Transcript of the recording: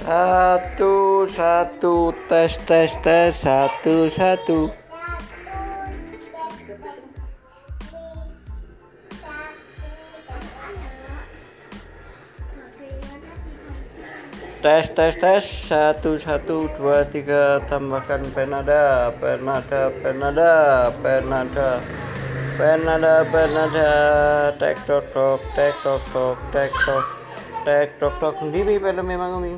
Satu, satu, tes, tes, tes, satu, satu. Tes, tes, tes, satu, satu, dua, tiga, tambahkan penada, penada, penada, penada, penada, penada, tek tok tok, tek tok tek tok, tek tok tok hindi ba pala may mga may